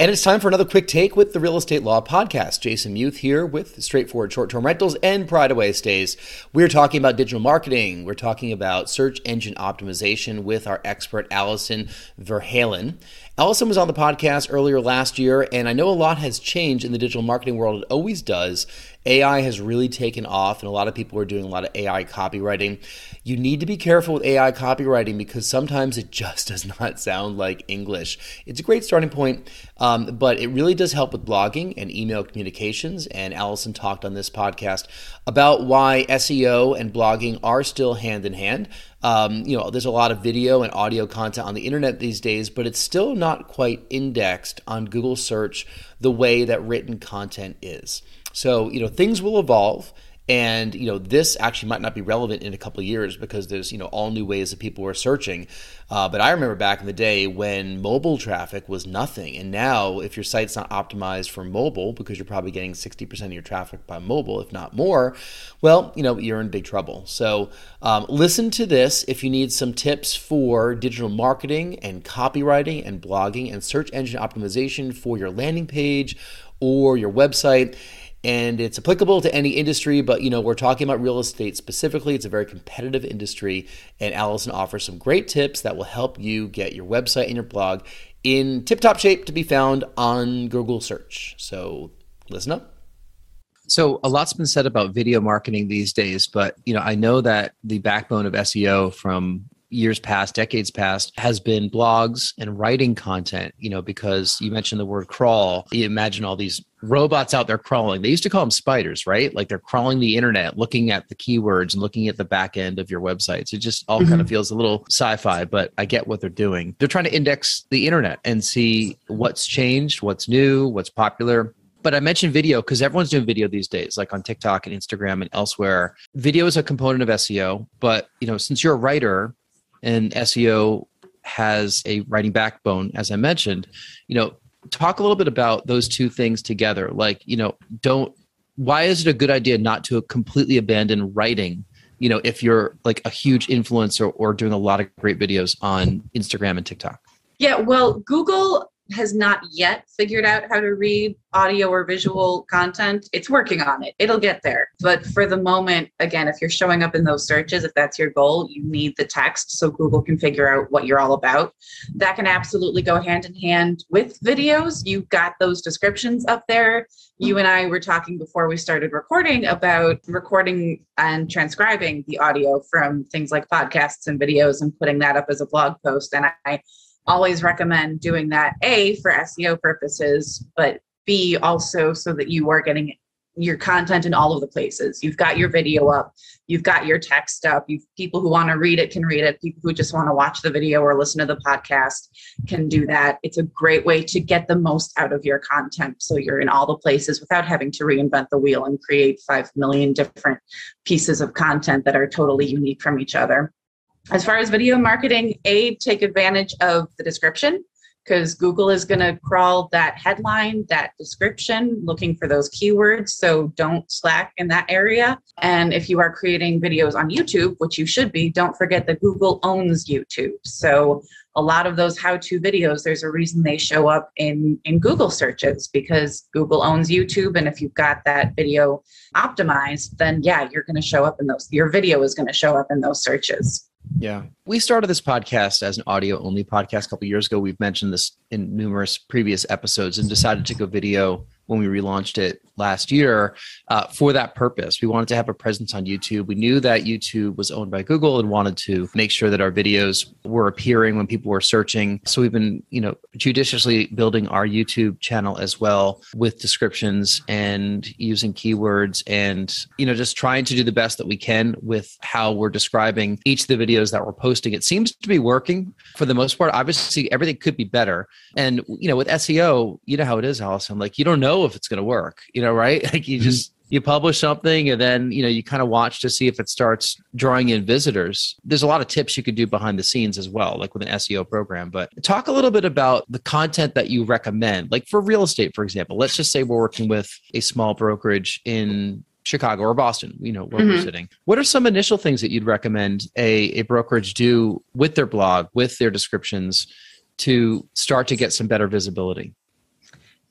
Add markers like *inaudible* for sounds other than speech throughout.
And it's time for another quick take with the Real Estate Law Podcast. Jason Muth here with straightforward short term rentals and Pride Away stays. We're talking about digital marketing. We're talking about search engine optimization with our expert, Allison Verhalen. Alison was on the podcast earlier last year, and I know a lot has changed in the digital marketing world. It always does. AI has really taken off, and a lot of people are doing a lot of AI copywriting. You need to be careful with AI copywriting because sometimes it just *laughs* does not sound like English. It's a great starting point, um, but it really does help with blogging and email communications. And Alison talked on this podcast about why SEO and blogging are still hand in hand. Um, you know, there's a lot of video and audio content on the internet these days, but it's still not quite indexed on Google search the way that written content is. So, you know, things will evolve. And you know this actually might not be relevant in a couple years because there's you know all new ways that people are searching. Uh, but I remember back in the day when mobile traffic was nothing, and now if your site's not optimized for mobile because you're probably getting 60% of your traffic by mobile, if not more, well you know you're in big trouble. So um, listen to this if you need some tips for digital marketing and copywriting and blogging and search engine optimization for your landing page or your website and it's applicable to any industry but you know we're talking about real estate specifically. It's a very competitive industry and alison offers some great tips that will help you get your website and your blog in tip top shape to be found on google search. So listen up. So a lot's been said about video marketing these days but you know i know that the backbone of seo from years past, decades past, has been blogs and writing content, you know, because you mentioned the word crawl. You imagine all these robots out there crawling. They used to call them spiders, right? Like they're crawling the internet, looking at the keywords and looking at the back end of your websites. It just all mm-hmm. kind of feels a little sci-fi, but I get what they're doing. They're trying to index the internet and see what's changed, what's new, what's popular but I mentioned video because everyone's doing video these days, like on TikTok and Instagram and elsewhere. Video is a component of SEO, but you know, since you're a writer, and SEO has a writing backbone, as I mentioned, you know, talk a little bit about those two things together. Like, you know, don't, why is it a good idea not to completely abandon writing? You know, if you're like a huge influencer or doing a lot of great videos on Instagram and TikTok. Yeah, well, Google has not yet figured out how to read audio or visual content, it's working on it. It'll get there. But for the moment, again, if you're showing up in those searches, if that's your goal, you need the text so Google can figure out what you're all about. That can absolutely go hand in hand with videos. You've got those descriptions up there. You and I were talking before we started recording about recording and transcribing the audio from things like podcasts and videos and putting that up as a blog post. And I always recommend doing that a for seo purposes but b also so that you are getting your content in all of the places. You've got your video up you've got your text up you people who want to read it can read it people who just want to watch the video or listen to the podcast can do that. It's a great way to get the most out of your content so you're in all the places without having to reinvent the wheel and create 5 million different pieces of content that are totally unique from each other as far as video marketing, A, take advantage of the description because Google is going to crawl that headline, that description, looking for those keywords. So don't slack in that area. And if you are creating videos on YouTube, which you should be, don't forget that Google owns YouTube. So a lot of those how-to videos, there's a reason they show up in, in Google searches because Google owns YouTube. And if you've got that video optimized, then yeah, you're going to show up in those, your video is going to show up in those searches. Yeah. We started this podcast as an audio only podcast a couple years ago. We've mentioned this in numerous previous episodes and decided to go video when we relaunched it last year uh, for that purpose. We wanted to have a presence on YouTube. We knew that YouTube was owned by Google and wanted to make sure that our videos were appearing when people were searching. So we've been, you know, judiciously building our YouTube channel as well with descriptions and using keywords and, you know, just trying to do the best that we can with how we're describing each of the videos that we're posting. It seems to be working for the most part. Obviously, everything could be better. And, you know, with SEO, you know how it is, Alison. Like, you don't know if it's going to work, you know, know, right? *laughs* Like you mm-hmm. just you publish something and then you know you kind of watch to see if it starts drawing in visitors there's a lot of tips you could do behind the scenes as well like with an seo program but talk a little bit about the content that you recommend like for real estate for example let's just say we're working with a small brokerage in chicago or boston you know where mm-hmm. we're sitting what are some initial things that you'd recommend a, a brokerage do with their blog with their descriptions to start to get some better visibility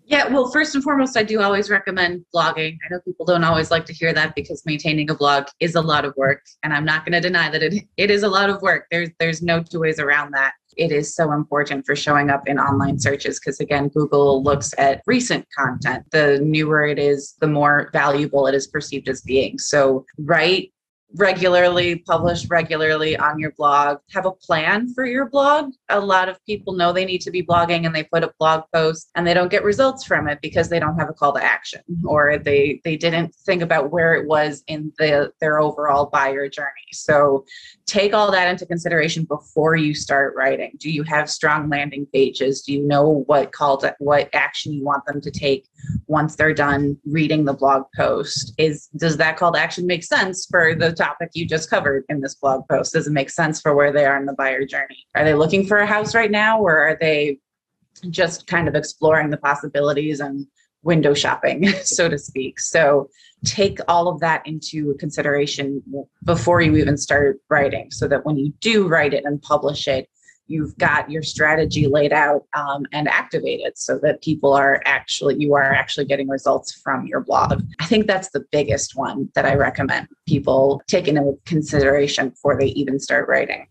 Yeah, well, first and foremost, I do always recommend blogging. I know people don't always like to hear that because maintaining a blog is a lot of work, and I'm not going to deny that it, it is a lot of work. There's there's no two ways around that. It is so important for showing up in online searches because again, Google looks at recent content. The newer it is, the more valuable it is perceived as being. So, write regularly, publish regularly on your blog, have a plan for your blog. A lot of people know they need to be blogging and they put a blog post and they don't get results from it because they don't have a call to action or they they didn't think about where it was in the their overall buyer journey. So take all that into consideration before you start writing. Do you have strong landing pages? Do you know what call to what action you want them to take once they're done reading the blog post? Is does that call to action make sense for the topic you just covered in this blog post? Does it make sense for where they are in the buyer journey? Are they looking for a house right now or are they just kind of exploring the possibilities and window shopping, *laughs* so to speak? So take all of that into consideration before you even start writing so that when you do write it and publish it, you've got your strategy laid out um, and activated so that people are actually you are actually getting results from your blog i think that's the biggest one that i recommend people take into consideration before they even start writing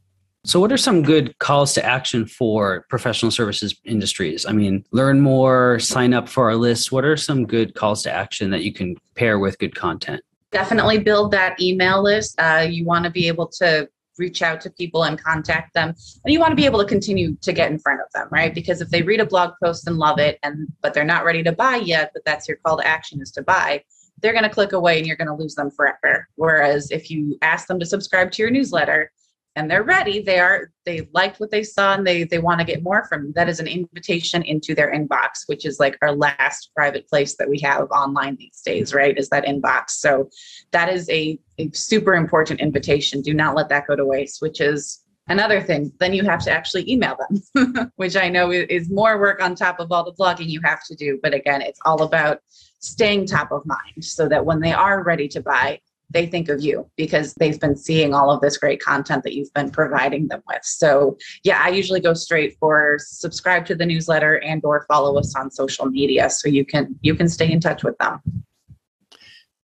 so, what are some good calls to action for professional services industries? I mean, learn more, sign up for our list. What are some good calls to action that you can pair with good content? Definitely build that email list. Uh, you want to be able to reach out to people and contact them and you want to be able to continue to get in front of them right because if they read a blog post and love it and but they're not ready to buy yet but that's your call to action is to buy they're going to click away and you're going to lose them forever whereas if you ask them to subscribe to your newsletter and they're ready. They are they liked what they saw and they they want to get more from that is an invitation into their inbox which is like our last private place that we have online these days mm-hmm. right is that inbox. So that is a, a super important invitation. Do not let that go to waste which is another thing. Then you have to actually email them *laughs* which i know is more work on top of all the blogging you have to do. But again it's all about staying top of mind so that when they are ready to buy they think of you because they've been seeing all of this great content that you've been providing them with. So, yeah, I usually go straight for subscribe to the newsletter and or follow us on social media so you can you can stay in touch with them.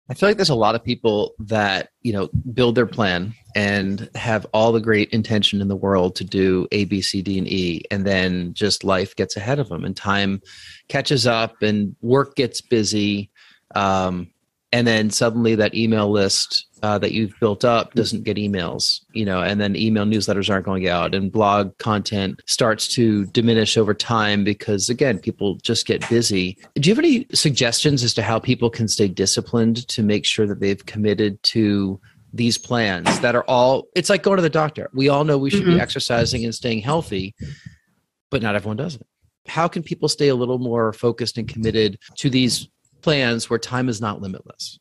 I feel like there's a lot of people that, you know, build their plan and have all the great intention in the world to do A, B, C, D, and E. And then just life gets ahead of them and time catches up and work gets busy. Um, and then suddenly that email list uh, that you've built up doesn't get emails you know and then email newsletters aren't going out and blog content starts to diminish over time because again people just get busy. Do you have any suggestions as to how people can stay disciplined to make sure that they've committed to these plans that are all it's like going to the doctor. We all know we should mm-hmm. be exercising and staying healthy but not everyone does it. How can people stay a little more focused and committed to these plans where time is not limitless?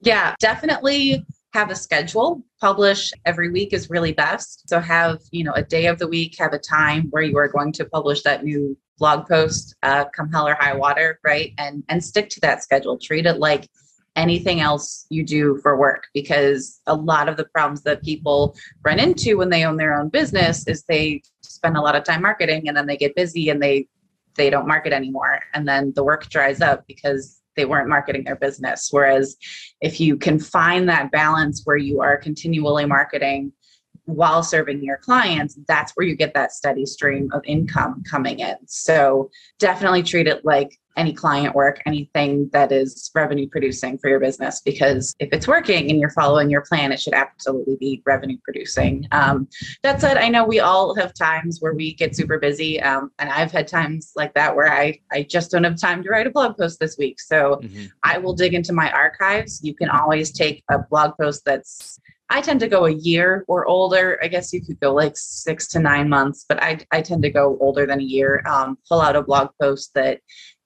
Yeah, definitely have a schedule. Publish every week is really best. So have, you know, a day of the week, have a time where you are going to publish that new blog post, uh, come hell or high water, right? And and stick to that schedule. Treat it like anything else you do for work because a lot of the problems that people run into when they own their own business is they spend a lot of time marketing and then they get busy and they they don't market anymore and then the work dries up because they weren't marketing their business. Whereas if you can find that balance where you are continually marketing while serving your clients, that's where you get that steady stream of income coming in. So definitely treat it like any client work, anything that is revenue producing for your business, because if it's working and you're following your plan, it should absolutely be revenue producing. Um, that said, I know we all have times where we get super busy. Um, and I've had times like that where I, I just don't have time to write a blog post this week. So mm-hmm. I will dig into my archives. You can always take a blog post that's I tend to go a year or older. I guess you could go like six to nine months, but I, I tend to go older than a year. Um, pull out a blog post that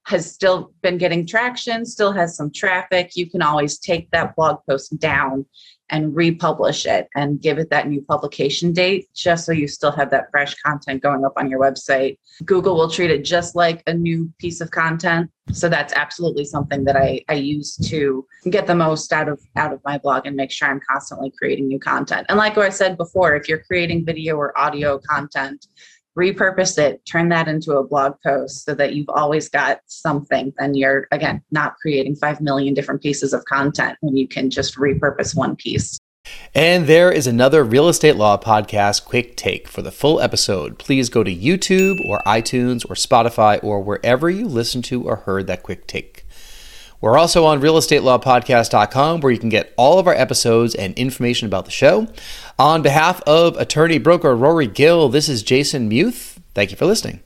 has still been getting traction, still has some traffic. You can always take that blog post down and republish it and give it that new publication date just so you still have that fresh content going up on your website. Google will treat it just like a new piece of content. So that's absolutely something that I, I use to get the most out of out of my blog and make sure I'm constantly creating new content. And like I said before, if you're creating video or audio content, repurpose it, turn that into a blog post so that you've always got something. Then you're, again, not creating 5 million different pieces of content when you can just repurpose one piece. And there is another Real Estate Law Podcast quick take. For the full episode, please go to YouTube or iTunes or Spotify or wherever you listen to or heard that quick take. We're also on realestatelawpodcast.com where you can get all of our episodes and information about the show. On behalf of attorney broker Rory Gill, this is Jason Muth. Thank you for listening.